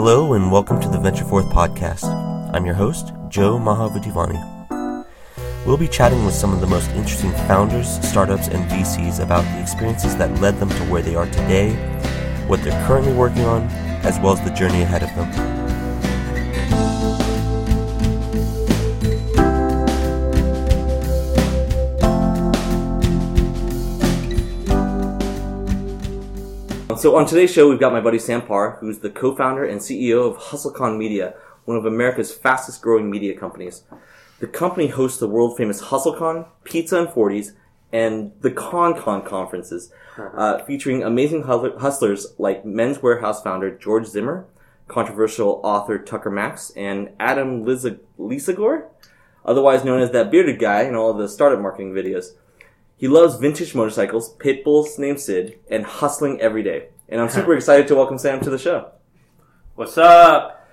Hello and welcome to the Venture Forth podcast. I'm your host, Joe Mahavudivani. We'll be chatting with some of the most interesting founders, startups, and VCs about the experiences that led them to where they are today, what they're currently working on, as well as the journey ahead of them. So on today's show, we've got my buddy Sam Parr, who's the co-founder and CEO of HustleCon Media, one of America's fastest growing media companies. The company hosts the world famous HustleCon, Pizza and 40s, and the ConCon conferences, uh, featuring amazing hustlers like Men's Wearhouse founder George Zimmer, controversial author Tucker Max, and Adam Lisagor, otherwise known as that bearded guy in all the startup marketing videos. He loves vintage motorcycles, pit bulls named Sid, and hustling every day. And I'm super excited to welcome Sam to the show. What's up?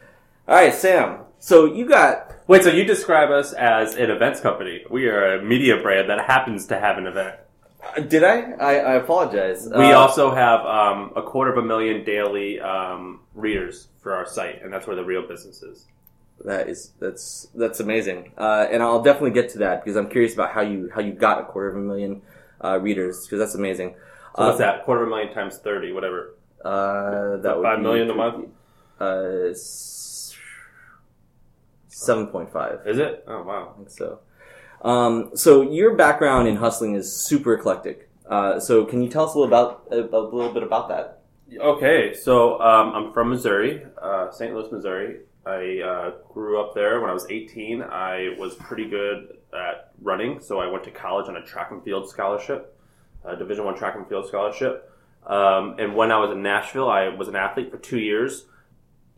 All right, Sam. So you got wait. So you describe us as an events company? We are a media brand that happens to have an event. Uh, did I? I, I apologize. We uh, also have um, a quarter of a million daily um, readers for our site, and that's where the real business is. That is that's that's amazing, uh, and I'll definitely get to that because I'm curious about how you how you got a quarter of a million uh, readers because that's amazing. So uh, what's that? Quarter of a million times thirty, whatever. Uh, that five million a month. Uh, seven point five. Is it? Oh wow. I think so. Um, so your background in hustling is super eclectic. Uh, so can you tell us a little about a, a little bit about that? Okay, so um, I'm from Missouri, uh, St. Louis, Missouri. I uh, grew up there when I was 18. I was pretty good at running, so I went to college on a track and field scholarship, a Division One track and field scholarship. Um, and when I was in Nashville, I was an athlete for two years.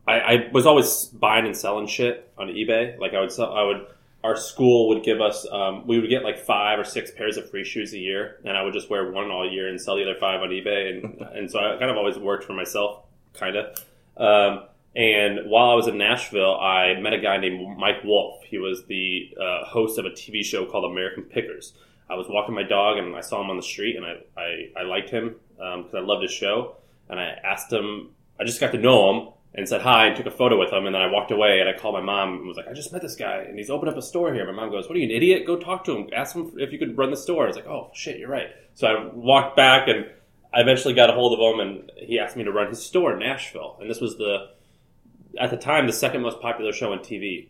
I, I, was always buying and selling shit on eBay. Like I would sell, I would. Our school would give us, um, we would get like five or six pairs of free shoes a year, and I would just wear one all year and sell the other five on eBay. And and so I kind of always worked for myself, kind of. Um, and while I was in Nashville, I met a guy named Mike Wolfe. He was the uh, host of a TV show called American Pickers. I was walking my dog and I saw him on the street and I, I, I liked him because um, I loved his show. And I asked him, I just got to know him and said hi and took a photo with him. And then I walked away and I called my mom and was like, I just met this guy and he's opened up a store here. My mom goes, What are you, an idiot? Go talk to him. Ask him if you could run the store. I was like, Oh, shit, you're right. So I walked back and I eventually got a hold of him and he asked me to run his store in Nashville. And this was the at the time the second most popular show on TV,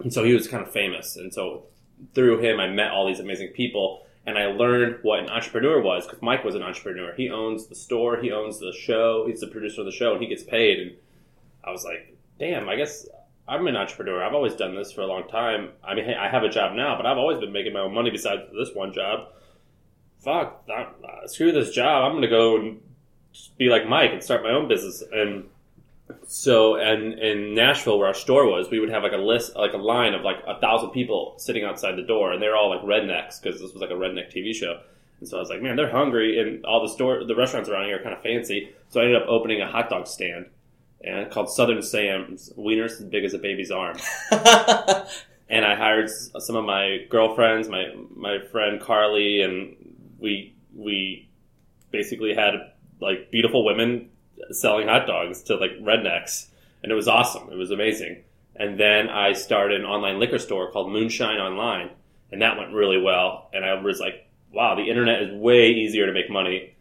and so he was kind of famous. And so through him, I met all these amazing people, and I learned what an entrepreneur was because Mike was an entrepreneur. He owns the store, he owns the show, he's the producer of the show, and he gets paid. And I was like, damn, I guess I'm an entrepreneur. I've always done this for a long time. I mean, hey, I have a job now, but I've always been making my own money besides this one job. Fuck, uh, screw this job. I'm going to go and be like Mike and start my own business. And so and in Nashville where our store was, we would have like a list, like a line of like a thousand people sitting outside the door, and they're all like rednecks because this was like a redneck TV show. And so I was like, man, they're hungry, and all the store, the restaurants around here are kind of fancy. So I ended up opening a hot dog stand, and called Southern Sam's, wieners as big as a baby's arm. and I hired some of my girlfriends, my my friend Carly, and we we basically had like beautiful women selling hot dogs to like rednecks, and it was awesome. It was amazing. And then I started an online liquor store called Moonshine Online, and that went really well. And I was like, wow, the internet is way easier to make money.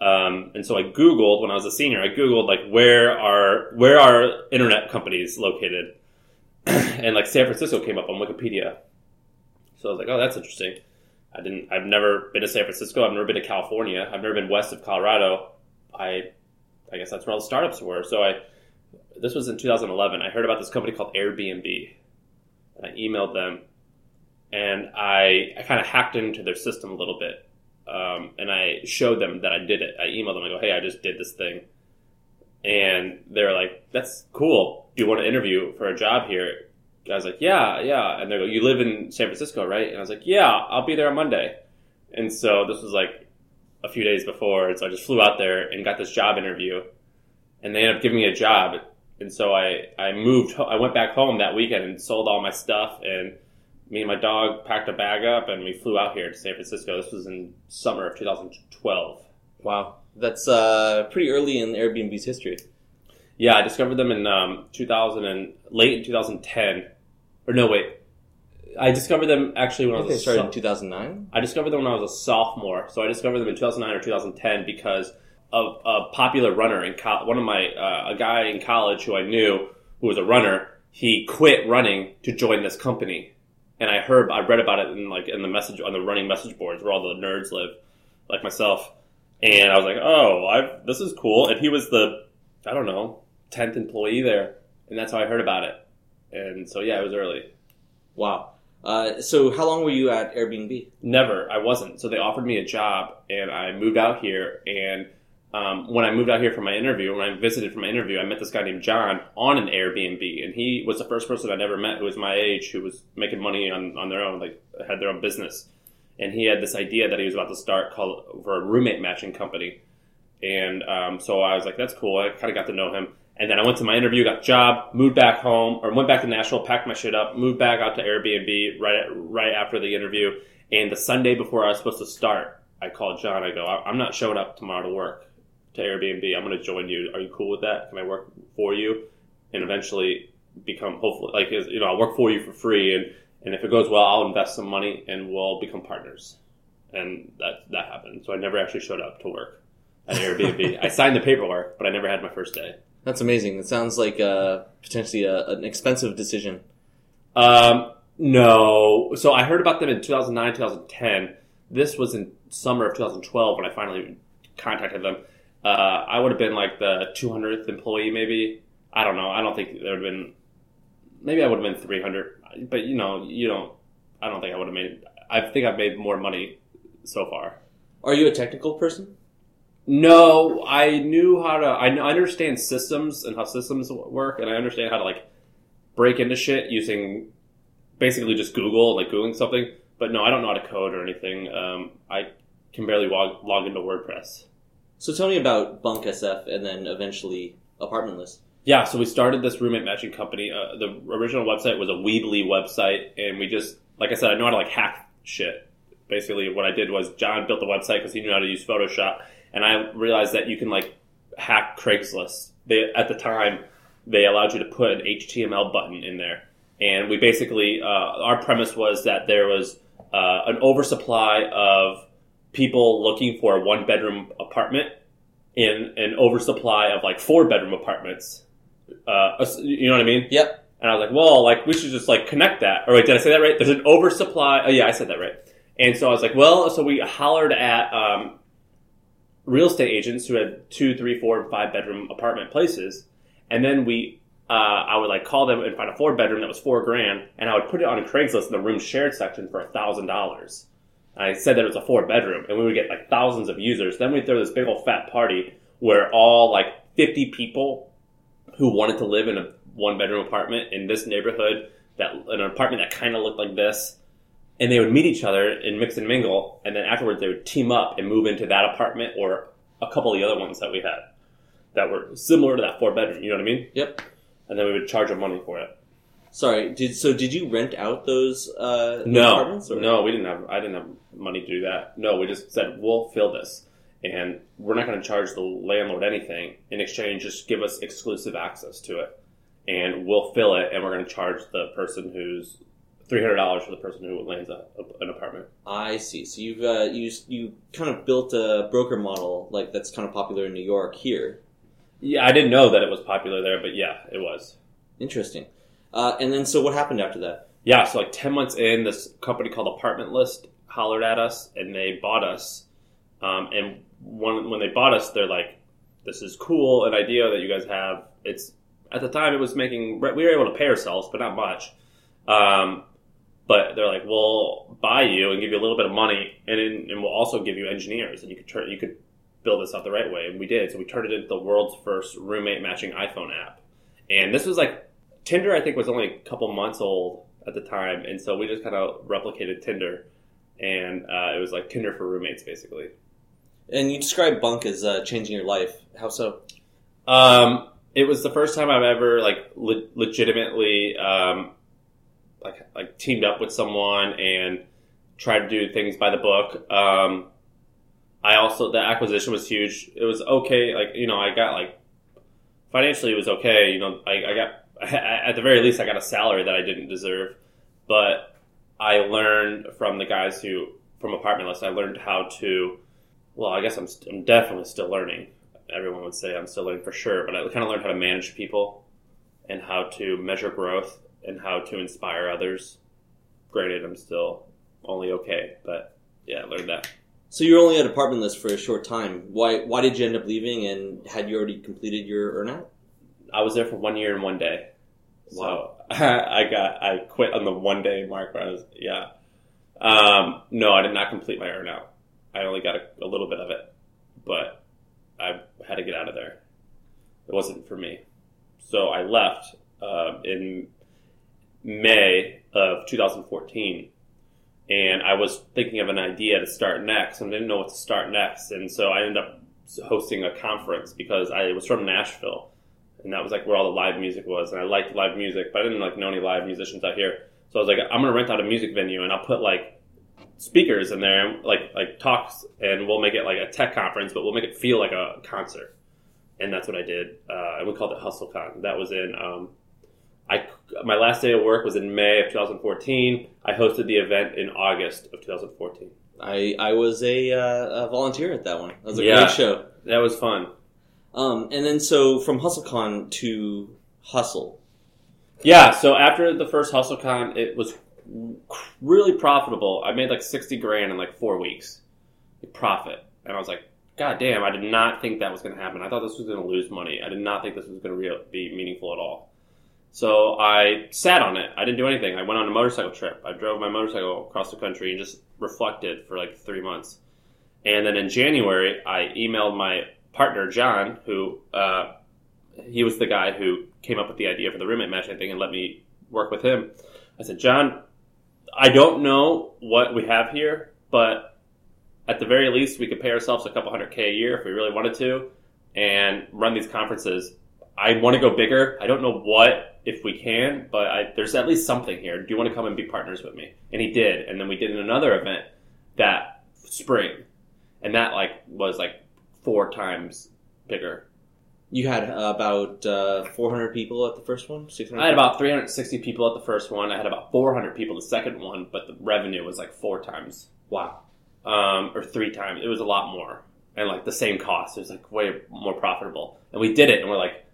Um, and so I Googled when I was a senior. I Googled like where are where are internet companies located, and like San Francisco came up on Wikipedia. So I was like, oh, that's interesting. I didn't. I've never been to San Francisco. I've never been to California. I've never been west of Colorado. I I guess that's where all the startups were. So I, this was in 2011. I heard about this company called Airbnb. I emailed them, and I, I kind of hacked into their system a little bit, um, and I showed them that I did it. I emailed them. I go, hey, I just did this thing, and they're like, that's cool. Do you want to interview for a job here? I was like, yeah, yeah. And they go, you live in San Francisco, right? And I was like, yeah, I'll be there on Monday. And so this was like a few days before, and so I just flew out there and got this job interview, and they ended up giving me a job. And so I I moved. I went back home that weekend and sold all my stuff, and me and my dog packed a bag up, and we flew out here to San Francisco. This was in summer of 2012. Wow, that's uh, pretty early in Airbnb's history. Yeah, I discovered them in um, 2000 and late in 2010. Or no, wait. I discovered them actually when I I was a started so- in 2009. I discovered them when I was a sophomore. So I discovered them in 2009 or 2010 because of a popular runner in co- one of my uh, a guy in college who I knew who was a runner. He quit running to join this company, and I heard I read about it in like in the message on the running message boards where all the nerds live, like myself. And I was like, oh, I this is cool. And he was the I don't know tenth employee there, and that's how I heard about it. And so yeah, it was early. Wow. Uh, so how long were you at Airbnb? Never, I wasn't. So they offered me a job, and I moved out here. And um, when I moved out here for my interview, when I visited for my interview, I met this guy named John on an Airbnb, and he was the first person I'd ever met who was my age, who was making money on, on their own, like had their own business. And he had this idea that he was about to start called for a roommate matching company. And um, so I was like, that's cool. I kind of got to know him. And then I went to my interview, got job, moved back home, or went back to Nashville, packed my shit up, moved back out to Airbnb right right after the interview. And the Sunday before I was supposed to start, I called John. I go, I'm not showing up tomorrow to work to Airbnb. I'm going to join you. Are you cool with that? Can I work for you? And eventually become hopefully like you know I'll work for you for free and and if it goes well I'll invest some money and we'll become partners. And that that happened. So I never actually showed up to work at Airbnb. I signed the paperwork, but I never had my first day. That's amazing. It sounds like uh, potentially a, an expensive decision. Um, no. So I heard about them in 2009, 2010. This was in summer of 2012 when I finally contacted them. Uh, I would have been like the 200th employee, maybe. I don't know. I don't think there would have been. Maybe I would have been 300. But you know, you don't. I don't think I would have made. I think I've made more money so far. Are you a technical person? No, I knew how to. I, understand systems and how systems work, and I understand how to like break into shit using basically just Google, like googling something. But no, I don't know how to code or anything. Um, I can barely log, log into WordPress. So tell me about Bunk SF and then eventually Apartment List. Yeah, so we started this roommate matching company. Uh, the original website was a Weebly website, and we just, like I said, I know how to like hack shit. Basically, what I did was John built the website because he knew how to use Photoshop, and I realized that you can like hack Craigslist. They at the time they allowed you to put an HTML button in there, and we basically uh, our premise was that there was uh, an oversupply of people looking for a one bedroom apartment in an oversupply of like four bedroom apartments. Uh, you know what I mean? Yep. And I was like, well, like we should just like connect that. Or wait, did I say that right? There's an oversupply. Oh yeah, I said that right. And so I was like, well, so we hollered at um, real estate agents who had two, three, four, five bedroom apartment places, and then we. Uh, I would like call them and find a four bedroom that was four grand, and I would put it on Craigslist in the room shared section for a thousand dollars. I said that it was a four bedroom, and we would get like thousands of users. Then we'd throw this big old fat party where all like 50 people who wanted to live in a one bedroom apartment in this neighborhood, that an apartment that kind of looked like this, and they would meet each other and mix and mingle, and then afterwards they would team up and move into that apartment or a couple of the other ones that we had that were similar to that four bedroom. You know what I mean? Yep. And then we would charge them money for it. Sorry. Did so? Did you rent out those, uh, No, apartments? Or? no, we didn't have. I didn't have money to do that. No, we just said we'll fill this, and we're not going to charge the landlord anything. In exchange, just give us exclusive access to it, and we'll fill it. And we're going to charge the person who's three hundred dollars for the person who lands a, a, an apartment. I see. So you've uh, you you kind of built a broker model like that's kind of popular in New York here. Yeah, I didn't know that it was popular there, but yeah, it was. Interesting. Uh, and then so what happened after that? Yeah, so like ten months in, this company called Apartment List hollered at us, and they bought us. Um, and when when they bought us, they're like, "This is cool, an idea that you guys have." It's at the time it was making we were able to pay ourselves, but not much. Um, but they're like, "We'll buy you and give you a little bit of money, and then- and we'll also give you engineers, and you could turn you could build this out the right way." And we did. So we turned it into the world's first roommate matching iPhone app. And this was like Tinder, I think, was only a couple months old at the time, and so we just kind of replicated Tinder, and uh, it was like Tinder for roommates, basically. And you describe Bunk as uh, changing your life. How so? Um, it was the first time I've ever like le- legitimately um, like like teamed up with someone and tried to do things by the book. Um, I also the acquisition was huge. It was okay. Like you know, I got like financially it was okay. You know, I, I got at the very least I got a salary that I didn't deserve, but I learned from the guys who from Apartment List. I learned how to. Well, I guess I'm, st- I'm definitely still learning. Everyone would say I'm still learning for sure, but I kind of learned how to manage people and how to measure growth and how to inspire others. Granted, I'm still only okay, but yeah, I learned that. So you were only at apartment list for a short time. Why why did you end up leaving? And had you already completed your earnout? I was there for one year and one day. Wow. So I got I quit on the one day mark where I was yeah. Um, no, I did not complete my earnout. I only got a, a little bit of it, but I had to get out of there. It wasn't for me, so I left uh, in May of 2014, and I was thinking of an idea to start next, and I didn't know what to start next, and so I ended up hosting a conference because I was from Nashville, and that was like where all the live music was, and I liked live music, but I didn't like know any live musicians out here. So I was like, I'm gonna rent out a music venue, and I'll put like speakers in there, and like like talks, and we'll make it like a tech conference, but we'll make it feel like a concert. And that's what I did. Uh, and we called it HustleCon. That was in um, I my last day of work was in May of 2014. I hosted the event in August of 2014. I I was a, uh, a volunteer at that one. That was a Yeah. great show. That was fun. Um, and then so from HustleCon to Hustle. Yeah. So after the first HustleCon, it was really profitable. I made like 60 grand in like four weeks, profit, and I was like, God damn! I did not think that was going to happen. I thought this was going to lose money. I did not think this was going to be meaningful at all. So I sat on it. I didn't do anything. I went on a motorcycle trip. I drove my motorcycle across the country and just reflected for like three months. And then in January, I emailed my partner John, who uh, he was the guy who came up with the idea for the roommate matching thing and let me work with him. I said, John, I don't know what we have here, but at the very least, we could pay ourselves a couple hundred K a year if we really wanted to and run these conferences. I want to go bigger. I don't know what if we can, but I, there's at least something here. Do you want to come and be partners with me? And he did. And then we did another event that spring, and that like was like four times bigger. You had about uh, 400 people at the first one. 600. I had about 360 people at the first one. I had about 400 people the second one, but the revenue was like four times wow. um, or three times. It was a lot more, and like the same cost. It was like way more profitable. And we did it, and we're like,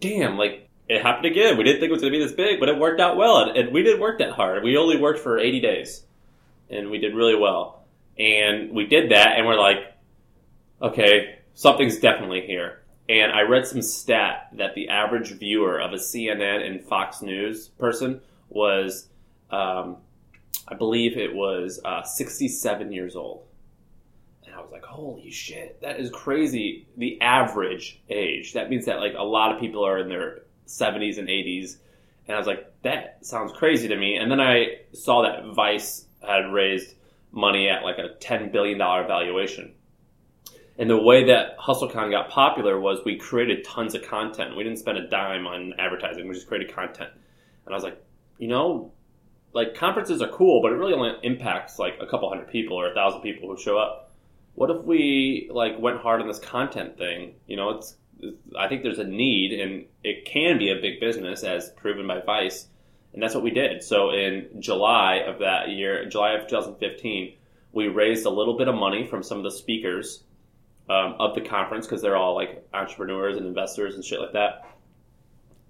damn, like it happened again. We didn't think it was going to be this big, but it worked out well, and, and we didn't work that hard. We only worked for 80 days, and we did really well. And we did that, and we're like, okay, something's definitely here. And I read some stat that the average viewer of a CNN and Fox News person was, um, I believe it was uh, 67 years old. And I was like, holy shit, that is crazy. The average age. That means that like a lot of people are in their 70s and 80s. And I was like, that sounds crazy to me. And then I saw that Vice had raised money at like a $10 billion valuation. And the way that HustleCon got popular was we created tons of content. We didn't spend a dime on advertising. We just created content. And I was like, you know, like conferences are cool, but it really only impacts like a couple hundred people or a thousand people who show up. What if we like went hard on this content thing? You know, it's, it's I think there's a need, and it can be a big business as proven by Vice, and that's what we did. So in July of that year, July of 2015, we raised a little bit of money from some of the speakers um, of the conference because they're all like entrepreneurs and investors and shit like that.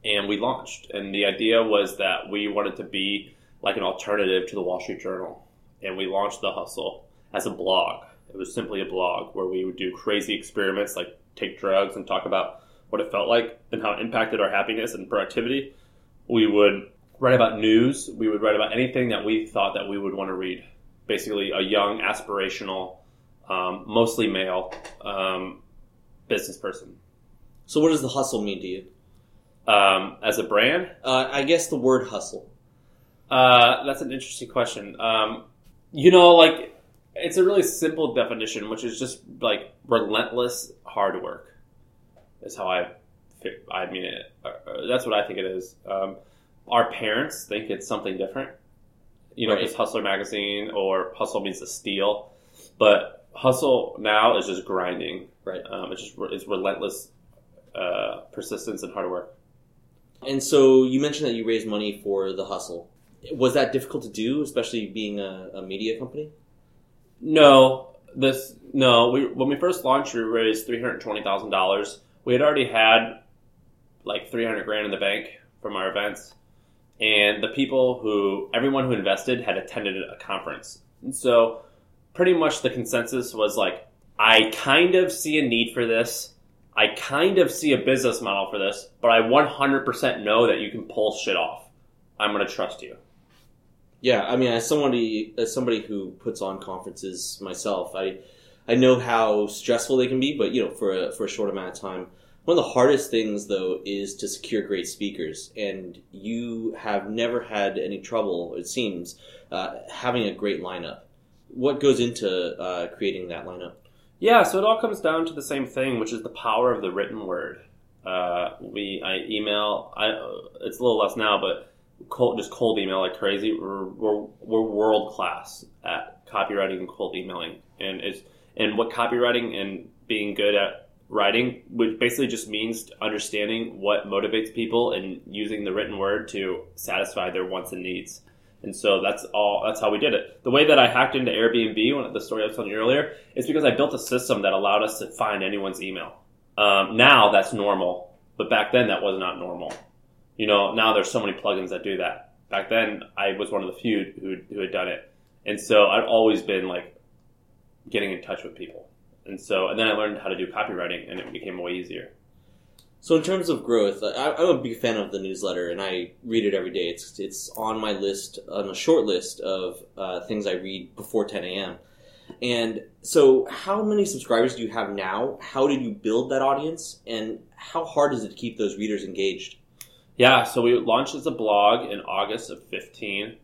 And we launched, and the idea was that we wanted to be like an alternative to the Wall Street Journal, and we launched the Hustle as a blog. It was simply a blog where we would do crazy experiments like take drugs and talk about what it felt like and how it impacted our happiness and productivity. We would write about news. We would write about anything that we thought that we would want to read. Basically, a young, aspirational, um, mostly male um, business person. So what does the hustle mean to you? Um, as a brand, Uh, I guess the word hustle. Uh, that's an interesting question. Um, you know, like it's a really simple definition, which is just like relentless hard work. Is how I, I mean it. Uh, uh, that's what I think it is. Um, our parents think it's something different. You know, Right. because Hustler magazine or Hustle means to steal, but Hustle now is just grinding. Right. Um, it's just it's relentless uh, persistence and hard work. And so you mentioned that you raised money for the hustle. Was that difficult to do, especially being a, a media company? No, this no. We when we first launched, we raised three hundred twenty thousand dollars. We had already had like three hundred grand in the bank from our events, and the people who everyone who invested had attended a conference. And so, pretty much the consensus was like, I kind of see a need for this. I kind of see a business model for this, but I 100% know that you can pull shit off. I'm going to trust you. Yeah, I mean, as somebody as somebody who puts on conferences myself, I I know how stressful they can be, but you know, for a, for a short amount of time. One of the hardest things, though, is to secure great speakers, and you have never had any trouble, it seems, uh, having a great lineup. What goes into uh, creating that lineup? Yeah, so it all comes down to the same thing, which is the power of the written word. Uh, we I email. I it's a little less now, but cold, just cold email like crazy. We're we're, we're world class at copywriting and cold emailing, and it's and what copywriting and being good at writing, which basically just means understanding what motivates people and using the written word to satisfy their wants and needs. And so that's all. That's how we did it. The way that I hacked into Airbnb, of the story I was telling you earlier, is because I built a system that allowed us to find anyone's email. Um, now that's normal, but back then that was not normal. You know, now there's so many plugins that do that. Back then, I was one of the few who who had done it, and so I've always been like getting in touch with people. And so, and then I learned how to do copywriting, and it became way easier. So in terms of growth, I, I'm a big fan of the newsletter, and I read it every day. It's it's on my list, on a short list of uh, things I read before 10 a.m. And so, how many subscribers do you have now? How did you build that audience, and how hard is it to keep those readers engaged? Yeah, so we launched as a blog in August of 15.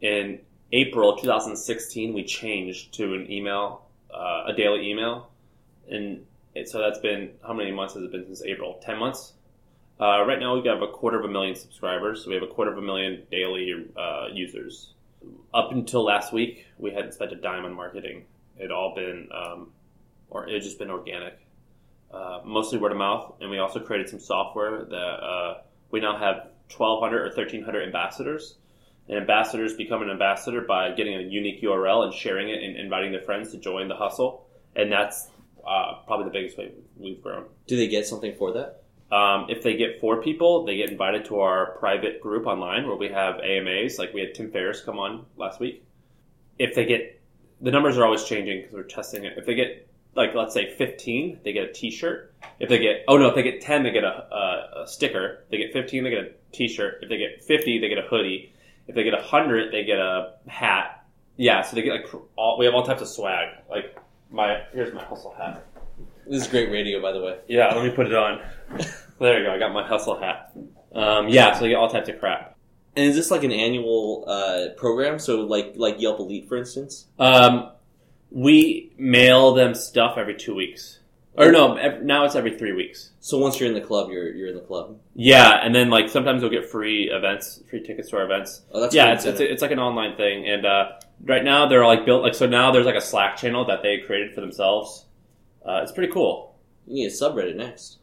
In April 2016, we changed to an email, uh, a daily email, and so that's been how many months has it been since April? Ten months. Uh, right now, we have a quarter of a million subscribers. So we have a quarter of a million daily uh, users. Up until last week, we hadn't spent a dime on marketing. It all been, um, or it just been organic, uh, mostly word of mouth. And we also created some software that uh, we now have 1,200 or 1,300 ambassadors. And ambassadors become an ambassador by getting a unique URL and sharing it and inviting their friends to join the hustle. And that's uh, probably the biggest way we've grown. Do they get something for that? Um, if they get four people, they get invited to our private group online where we have AMAs. Like we had Tim Ferriss come on last week. If they get, the numbers are always changing because we're testing it. If they get, like, let's say 15, they get a t shirt. If they get, oh no, if they get 10, they get a, a, a sticker. If they get 15, they get a t shirt. If they get 50, they get a hoodie. If they get 100, they get a hat. Yeah, so they get like all, we have all types of swag. Like my here's my hustle hat. This is great radio, by the way. Yeah, let me put it on. there you go. I got my hustle hat. Um, yeah, so you get all types of crap. And is this like an annual uh, program? So like like Yelp Elite, for instance? Um, we mail them stuff every two weeks. Or no, ev- now it's every three weeks. So once you're in the club, you're you're in the club. Yeah, and then like sometimes you'll get free events, free tickets to our events. Oh, that's yeah, it's, it's incentive. it's like an online thing, and uh, right now they're like built like so now there's like a Slack channel that they created for themselves. Uh, it's pretty cool. You need a subreddit next.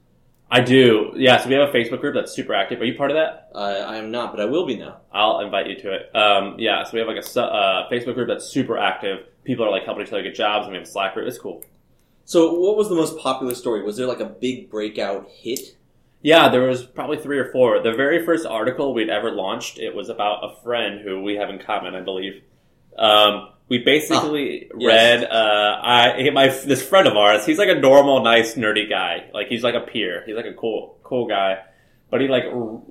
I do, yeah. So we have a Facebook group that's super active. Are you part of that? I I am not, but I will be now. I'll invite you to it. Um, yeah, so we have like a su- uh, Facebook group that's super active. People are like helping each other get jobs, and we have a Slack group. It's cool. So what was the most popular story? Was there like a big breakout hit? Yeah, there was probably three or four. The very first article we'd ever launched, it was about a friend who we have in common, I believe. Um, we basically Ah, yes. read. Uh, I my this friend of ours. He's like a normal, nice, nerdy guy. Like he's like a peer. He's like a cool, cool guy. But he like r-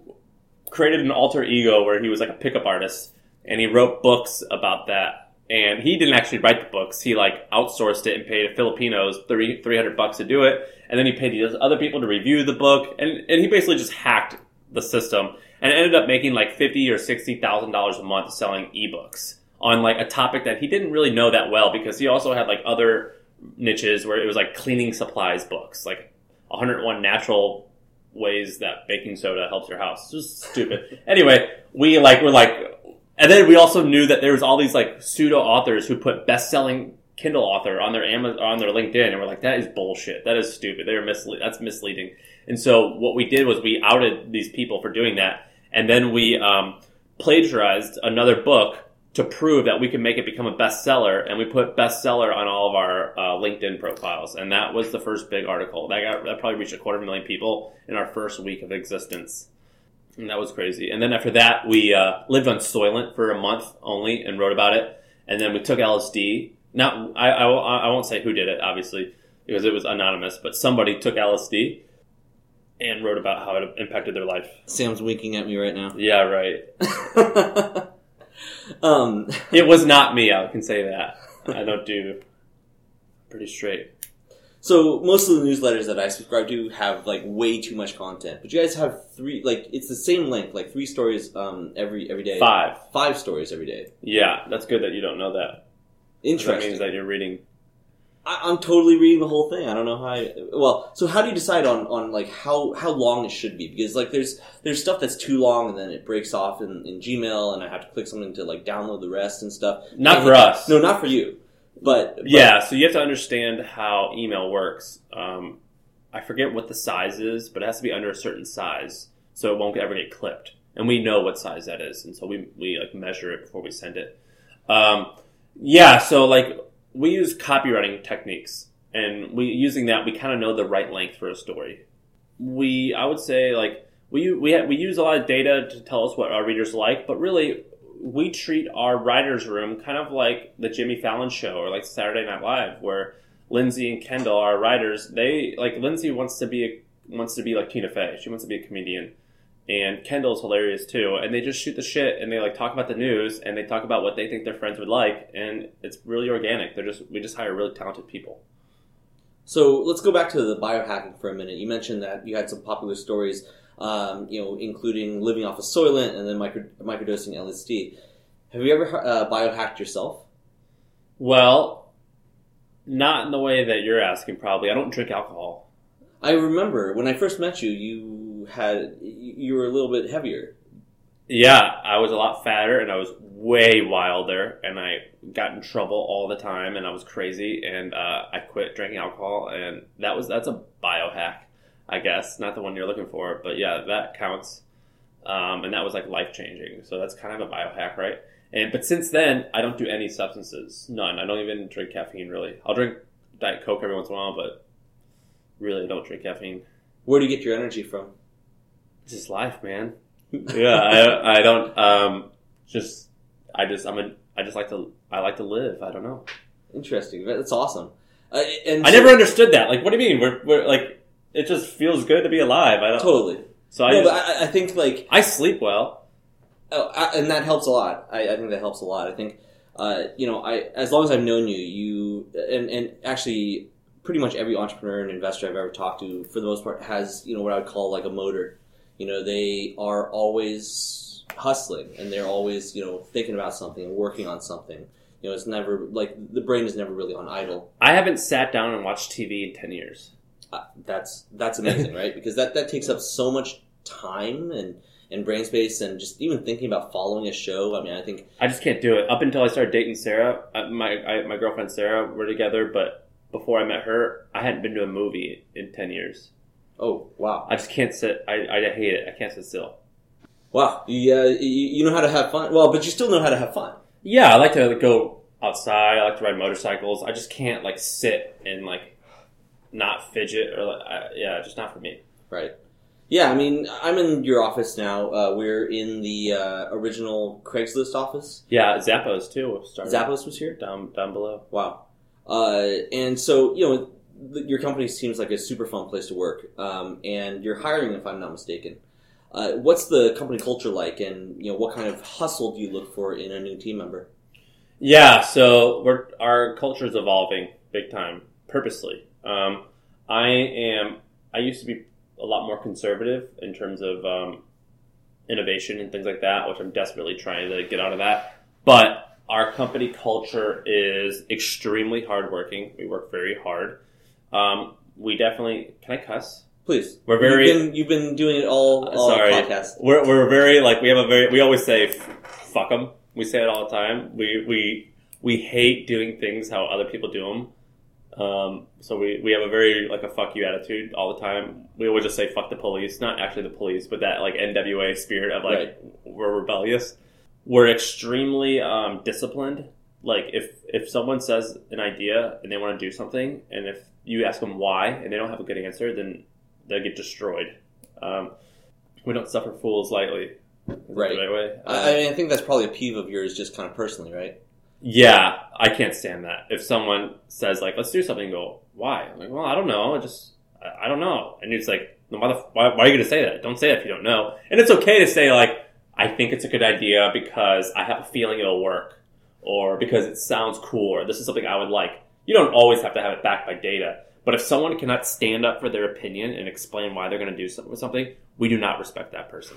created an alter ego where he was like a pickup artist, and he wrote books about that. And he didn't actually write the books. He like outsourced it and paid Filipinos three three hundred bucks to do it, and then he paid these other people to review the book, and and he basically just hacked the system and ended up making like fifty or sixty thousand dollars a month selling ebooks on like a topic that he didn't really know that well because he also had like other niches where it was like cleaning supplies books, like 101 natural ways that baking soda helps your house. Just stupid. anyway, we like were like, and then we also knew that there was all these like pseudo authors who put best selling Kindle author on their Amazon, on their LinkedIn, and we're like, that is bullshit. That is stupid. They're misle- That's misleading. And so what we did was we outed these people for doing that, and then we um, plagiarized another book to prove that we can make it become a bestseller, and we put bestseller on all of our uh, LinkedIn profiles, and that was the first big article. That got that probably reached a quarter million people in our first week of existence, and that was crazy. And then after that, we uh, lived on Soylent for a month only and wrote about it, and then we took LSD. Now I, I, I won't say who did it, obviously, because it was anonymous, but somebody took LSD and wrote about how it impacted their life. Sam's winking at me right now. Yeah, right. um, It was not me. I can say that. I don't do pretty straight. So most of the newsletters that I subscribe to have like way too much content, but you guys have three. Like it's the same length, like three stories um, every every day. Five. Five stories every day. Yeah, that's good that you don't know That Interesting. That means that you're reading. I, I'm totally reading the whole thing. I don't know how. I, well, so how do you decide on, on like how, how long it should be? Because like there's there's stuff that's too long and then it breaks off in, in Gmail and I have to click something to like download the rest and stuff. Not And- for us. No, not for you. But, but Yeah, so you have to understand how email works. Um, I forget what the size is, but it has to be under a certain size, so it won't ever get clipped. And we know what size that is, and so we we like measure it before we send it. Um, yeah, so like we use copywriting techniques, and we using that we kind of know the right length for a story. We I would say like we we ha- we use a lot of data to tell us what our readers like, but really we treat our writers' room kind of like the Jimmy Fallon show or like Saturday Night Live, where Lindsay and Kendall, our writers, they like Lindsay wants to be a, wants to be like Tina Fey. She wants to be a comedian, and Kendall's hilarious too. And they just shoot the shit and they like talk about the news and they talk about what they think their friends would like, and it's really organic. They're just we just hire really talented people. So let's go back to the biohacking for a minute. You mentioned that you had some popular stories, um, you know, including living off of Soylent and then micro, microdosing LSD. Have you ever uh, biohacked yourself? Well, not in the way that you're asking. Probably, I don't drink alcohol. I remember when I first met you, you had you were a little bit heavier. Yeah, I was a lot fatter and I was way wilder and I got in trouble all the time and I was crazy and uh, I quit drinking alcohol and that was that's a biohack, I guess, not the one you're looking for, but yeah, that counts. Um, and that was like life changing, so that's kind of a biohack, right? And but since then, I don't do any substances, none. I don't even drink caffeine really. I'll drink diet coke every once in a while, but really, I don't drink caffeine. Where do you get your energy from? Just life, man. yeah, I, I don't um just I just I'm a I just like to I like to live. I don't know. Interesting. That's awesome. Uh, and I so- never understood that. Like, what do you mean? We're, we're like it just feels good to be alive. I don't. totally. So I no, just, but I, I think like I sleep well. Oh, I, and that helps a lot. I, I think that helps a lot. I think, uh, you know, I as long as I've known you, you and and actually, pretty much every entrepreneur and investor I've ever talked to, for the most part, has you know what I would call like a motor. You know, they are always hustling, and they're always you know thinking about something and working on something. You know, it's never like the brain is never really on idle. I haven't sat down and watched TV in ten years. That's that's amazing, right? Because that that takes up so much time and and brain space, and just even thinking about following a show. I mean, I think I just can't do it. Up until I started dating Sarah, uh, my I, my girlfriend Sarah, we're together. But before I met her, I hadn't been to a movie in ten years. oh wow. I just can't sit. I, I hate it. I can't sit still. Wow, you, uh, you you know how to have fun. Well, but you still know how to have fun. Yeah, I like to go outside. I like to ride motorcycles. I just can't like sit and like not fidget or like, I, yeah, just not for me. Right. Yeah, I mean, I'm in your office now. Uh, we're in the uh, original Craigslist office. Yeah, Zappos too. Started Zappos was here. down down below. Wow. Uh, and so, you know, th- your company seems like a super fun place to work. Um, and you're hiring, if I'm not mistaken. Uh, what's the company culture like, and you know, what kind of hustle do you look for in a new team member? Yeah, so we're our culture is evolving big time, purposely. Um, I am. I used to be a lot more conservative in terms of um, innovation and things like that, which I'm desperately trying to get out of that. But our company culture is extremely hardworking. We work very hard. Um, we definitely can I cuss? Please, We're very- You've been, you've been doing it all, all Sorry. podcast. We're, we're very like we have a very we always say fuck them. We say it all the time. We we we hate doing things how other people do them. Um, so we, we have a very like a fuck you attitude all the time. We always just say fuck the police, not actually the police, but that like NWA spirit of like Right. we're rebellious. We're extremely um, disciplined. Like if if someone says an idea and they want to do something, and if you ask them why and they don't have a good answer, then they get destroyed. Um, we don't suffer fools lightly. Is Right. the right way. I, I mean, I think that's probably a peeve of yours, just kind of personally, right? Yeah, I can't stand that. If someone says like, "Let's do something," go, "Why?" I'm like, "Well, I don't know. I just, I, I don't know." And it's like, "No, why, the, why, why are you going to say that? Don't say that if you don't know." And it's okay to say like, "I think it's a good idea because I have a feeling it'll work," or because it sounds cool, or this is something I would like. You don't always have to have it backed by data. But if someone cannot stand up for their opinion and explain why they're going to do something with something, we do not respect that person.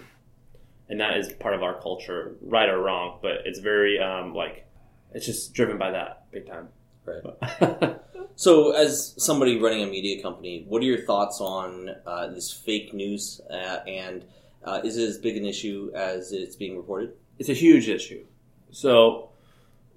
And that is part of our culture, right or wrong. But it's very um, like it's just driven by that big time. Right. So, as somebody running a media company, what are your thoughts on uh, this fake news, uh, and uh, is it as big an issue as it's being reported? it's a huge issue. So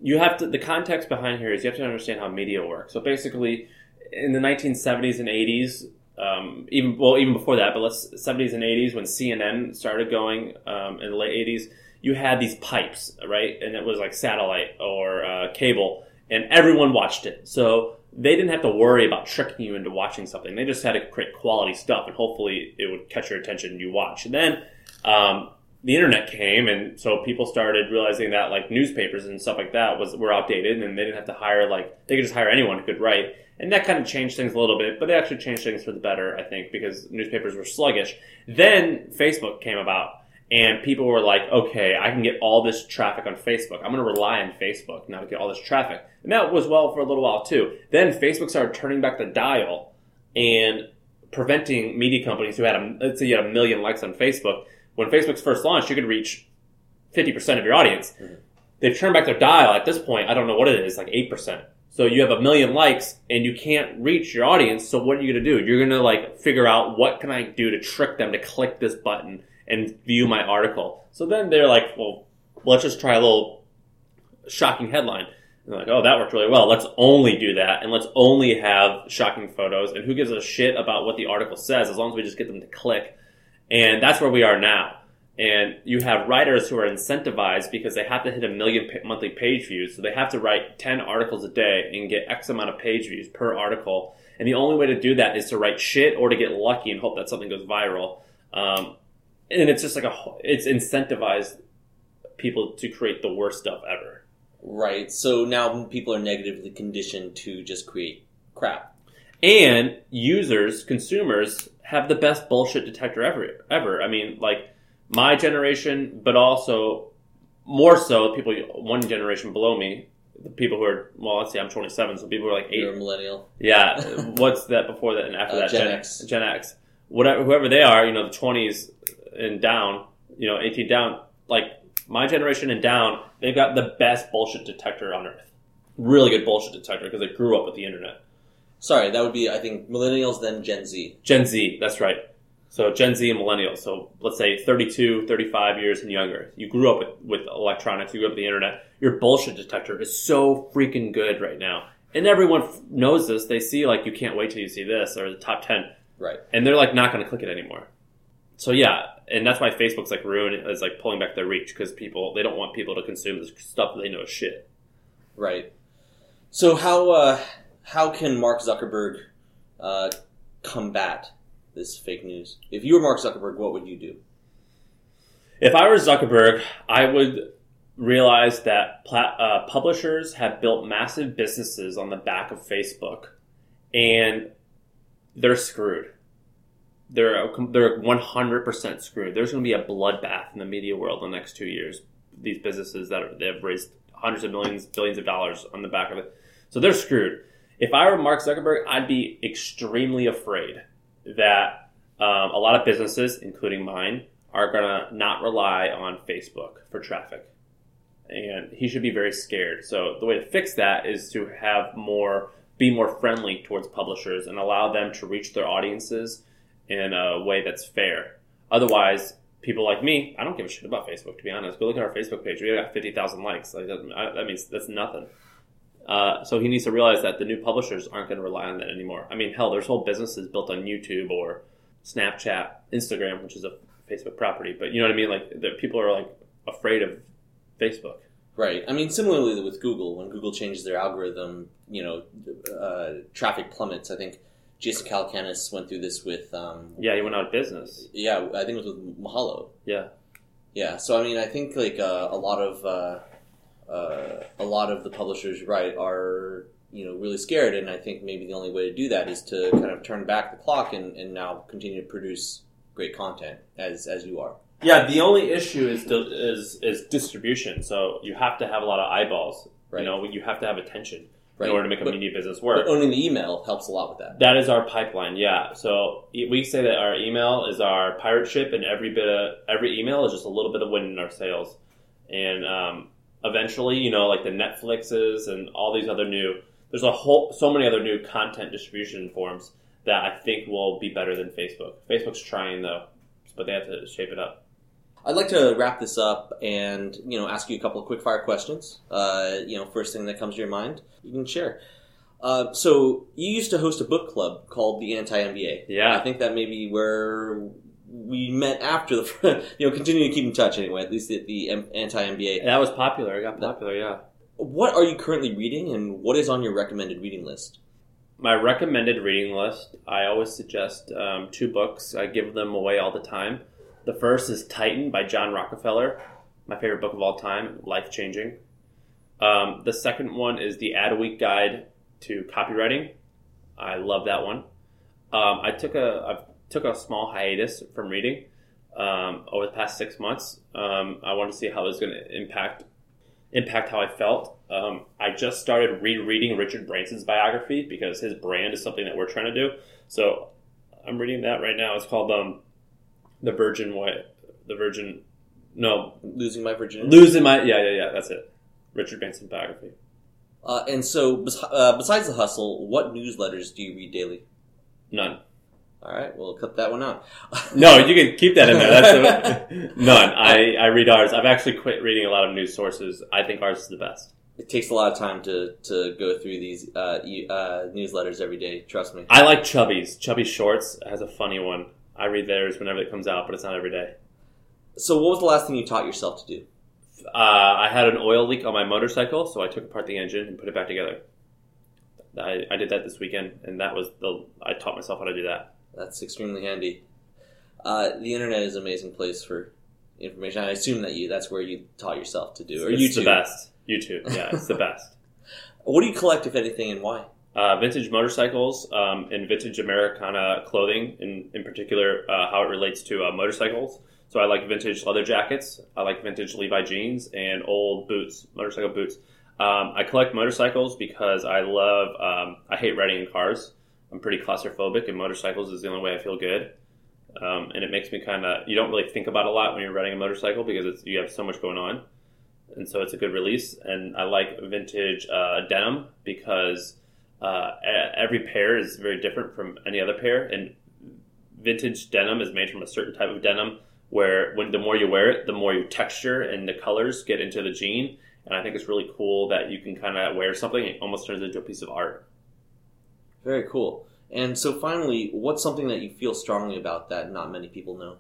you have to the context behind here is you have to understand how media works. So basically, in the 1970s and 80s, um, even well even before that, but let's 70s and 80s when CNN started going um, in the late 80s, you had these pipes, right? And it was like satellite or uh, cable, and everyone watched it. So they didn't have to worry about tricking you into watching something. They just had to create quality stuff, and hopefully it would catch your attention and you watch. And then um, the internet came, and so people started realizing that like newspapers and stuff like that was were outdated, and they didn't have to hire like they could just hire anyone who could write. And that kind of changed things a little bit, but they actually changed things for the better, I think, because newspapers were sluggish. Then Facebook came about, and people were like, okay, I can get all this traffic on Facebook. I'm going to rely on Facebook now to get all this traffic. And that was well for a little while too. Then Facebook started turning back the dial and preventing media companies who had, a, let's say you had a million likes on Facebook. When Facebook's first launched, you could reach 50% of your audience. Mm-hmm. They've turned back their dial at this point. I don't know what it is, like 8%. So you have a million likes and you can't reach your audience. So what are you going to do? You're going to like figure out what can I do to trick them to click this button and view my article. So then they're like, well, let's just try a little shocking headline. And they're like, oh, that worked really well. Let's only do that and let's only have shocking photos. And who gives a shit about what the article says as long as we just get them to click? And that's where we are now. And you have writers who are incentivized because they have to hit a million monthly page views. So they have to write 10 articles a day and get X amount of page views per article. And the only way to do that is to write shit or to get lucky and hope that something goes viral. Um, and it's just like a, it's incentivized people to create the worst stuff ever. Right. So now people are negatively conditioned to just create crap. and users, consumers, have the best bullshit detector ever. Ever. I mean, like my generation, but also more so people one generation below me, the people who are well, let's see, I'm 27, so people who are like You're a eight. millennial. Yeah, what's that before that and after Uh, that? Gen X. Gen X. Whatever, whoever they are, you know, the 20s and down, you know, 18 down. Like my generation and down, they've got the best bullshit detector on earth. Really good bullshit detector because they grew up with the internet. Sorry, that would be I think millennials then Gen Z. Gen Z, that's right. So Gen Z and millennials. So let's say 32, 35 years and younger. You grew up with, with electronics, you grew up with the internet. Your bullshit detector is so freaking good right now. And everyone f- knows this. They see like you can't wait till you see this or the top 10 Right. and they're like not going to click it anymore. So yeah, and that's why Facebook's like ruining is like pulling back their reach because people they don't want people to consume this stuff they know shit. Right. So how uh, how can Mark Zuckerberg uh, combat this fake news? If you were Mark Zuckerberg, what would you do? If I were Zuckerberg, I would realize that pla- uh, publishers have built massive businesses on the back of Facebook, and they're screwed. They're they're one hundred percent screwed. There's going to be a bloodbath in the media world in the next two years. These businesses that are, they have raised hundreds of millions, billions of dollars on the back of it, so they're screwed. If I were Mark Zuckerberg, I'd be extremely afraid that um, a lot of businesses, including mine, are going to not rely on Facebook for traffic. And he should be very scared. So the way to fix that is to have more, be more friendly towards publishers and allow them to reach their audiences in a way that's fair. Otherwise, people like me, I don't give a shit about Facebook, to be honest. Go look at our Facebook page. We got 50,000 likes. Like, that, I- that means that's nothing. Uh, so he needs to realize that the new publishers aren't going to rely on that anymore. I mean, hell, there's whole businesses built on YouTube or Snapchat, Instagram, which is a Facebook property. But you know what I mean? Like, the, people are like afraid of Facebook. Right. I mean, similarly with Google, when Google changes their algorithm, you know, uh, traffic plummets. I think Jason Calacanis went through this with. Um, Yeah, he went out of business. yeah, I think it was with Mahalo. Yeah. Yeah. So I mean, I think like uh, a lot of uh, uh, a lot of the publishers, right, are you know really scared, and I think maybe the only way to do that is to kind of turn back the clock and, and now continue to produce great content as as you are. Yeah, the only issue is di- is is distribution. So you have to have a lot of eyeballs. Right. You know, you have to have attention Right. in order to make a But- media business work. But owning the email helps a lot with that. That is our pipeline, yeah. So we say that our email is our pirate ship, and every bit of every email is just a little bit of wind in our sails. And um, eventually, you know, like the Netflixes and all these other new, there's a whole so many other new content distribution forms that I think will be better than Facebook. Facebook's trying though, but they have to shape it up. I'd like to wrap this up and you know ask you a couple of quick fire questions. Uh, you know, first thing that comes to your mind, you can share. Uh, so you used to host a book club called the Anti MBA. Yeah. I think that may be where we met after the you know continue to keep in touch anyway. At least the, the Anti MBA. That was popular. It got popular, yeah. What are you currently reading, and what is on your recommended reading list? My recommended reading list, I always suggest um, two books. I give them away all the time. The first is Titan by John Rockefeller, my favorite book of all time, life changing. Um, the second one is The Adweek Guide to Copywriting. I love that one. Um, I took a I took a small hiatus from reading um, over the past six months. Um, I wanted to see how it was going to impact impact how I felt. Um, I just started rereading Richard Branson's biography because his brand is something that we're trying to do. So I'm reading that right now. It's called um, the Virgin Way. The Virgin. No, Losing my virginity. losing my. Yeah, yeah, yeah. That's it. Richard Branson biography. Uh, and so, bes- uh, besides the hustle, what newsletters do you read daily? None. All right, we'll cut that one out. No, you can keep that in there. That's a, none. I, I read ours. I've actually quit reading a lot of news sources. I think ours is the best. It takes a lot of time to, to go through these uh, e- uh, newsletters every day. Trust me. I like Chubbies. Chubbies Shorts has a funny one. I read theirs whenever it comes out, but it's not every day. So, what was the last thing you taught yourself to do? Uh, I had an oil leak on my motorcycle, so I took apart the engine and put it back together. I, I did that this weekend, and that was the I taught myself how to do that. That's extremely handy. Uh, the internet is an amazing place for information. I assume that you that's where you taught yourself to do, or it's YouTube. the best. YouTube, yeah, it's the best. What do you collect, if anything, and why? Uh, vintage motorcycles um, and vintage Americana clothing, in in particular, uh, how it relates to uh, motorcycles. So I like vintage leather jackets. I like vintage Levi jeans and old boots, motorcycle boots. Um, I collect motorcycles because I love. Um, I hate riding in cars. I'm pretty claustrophobic, and motorcycles is the only way I feel good. Um, and it makes me kind of. You don't really think about a lot when you're riding a motorcycle because it's, you have so much going on, and so it's a good release. And I like vintage uh, denim because uh, every pair is very different from any other pair, and vintage denim is made from a certain type of denim where when the more you wear it, the more your texture and the colors get into the jean. And I think it's really cool that you can kind of wear something, it almost turns into a piece of art. Very cool. And so, finally, what's something that you feel strongly about that not many people know?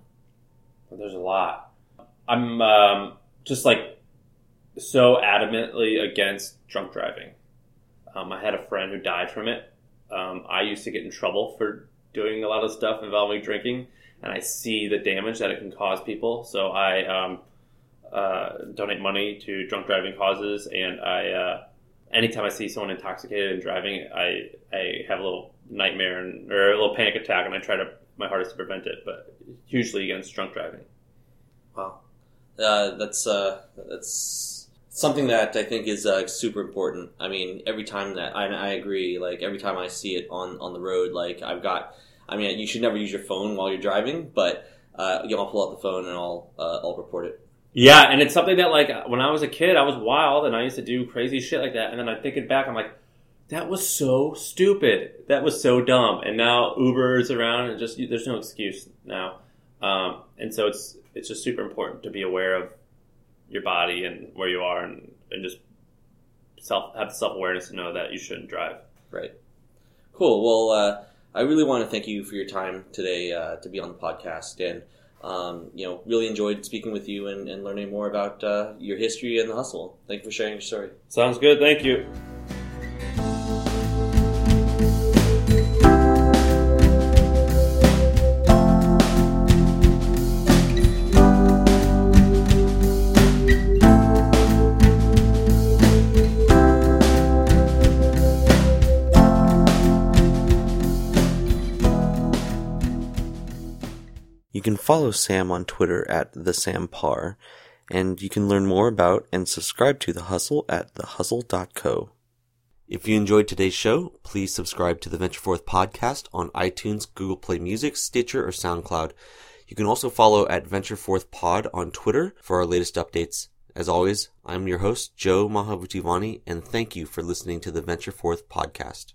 There's a lot. I'm um, just like so adamantly against drunk driving. Um, I had a friend who died from it. Um, I used to get in trouble for doing a lot of stuff involving drinking, and I see the damage that it can cause people. So I um, uh, donate money to drunk driving causes, and I uh, anytime I see someone intoxicated and driving, I I have a little nightmare and, or a little panic attack, and I try to my hardest to prevent it. But hugely against drunk driving. Wow, uh, that's uh, that's something that I think is uh, super important. I mean, every time that I, I agree, like every time I see it on on the road, like I've got. I mean, you should never use your phone while you're driving, but uh, you know, I'll pull out the phone and I'll uh, I'll report it. Yeah, and it's something that like when I was a kid, I was wild and I used to do crazy shit like that. And then I think it back, I'm like, that was so stupid. That was so dumb. And now Uber is around and just there's no excuse now. Um, and so it's it's just super important to be aware of your body and where you are and, and just self have the self awareness to know that you shouldn't drive. Right. Cool. Well, uh, I really want to thank you for your time today uh, to be on the podcast, and um, you know, really enjoyed speaking with you and, and learning more about uh, your history and the hustle. Thank you for sharing your story. Sounds good. Thank you. You can follow Sam on Twitter at the Sam Parr, and you can learn more about and subscribe to The Hustle at thehustle.co. If you enjoyed today's show, please subscribe to the Venture Forth podcast on iTunes, Google Play Music, Stitcher, or SoundCloud. You can also follow at Venture Forth Pod on Twitter for our latest updates. As always, I'm your host, Joe Mahavutivani, and thank you for listening to the Venture Forth podcast.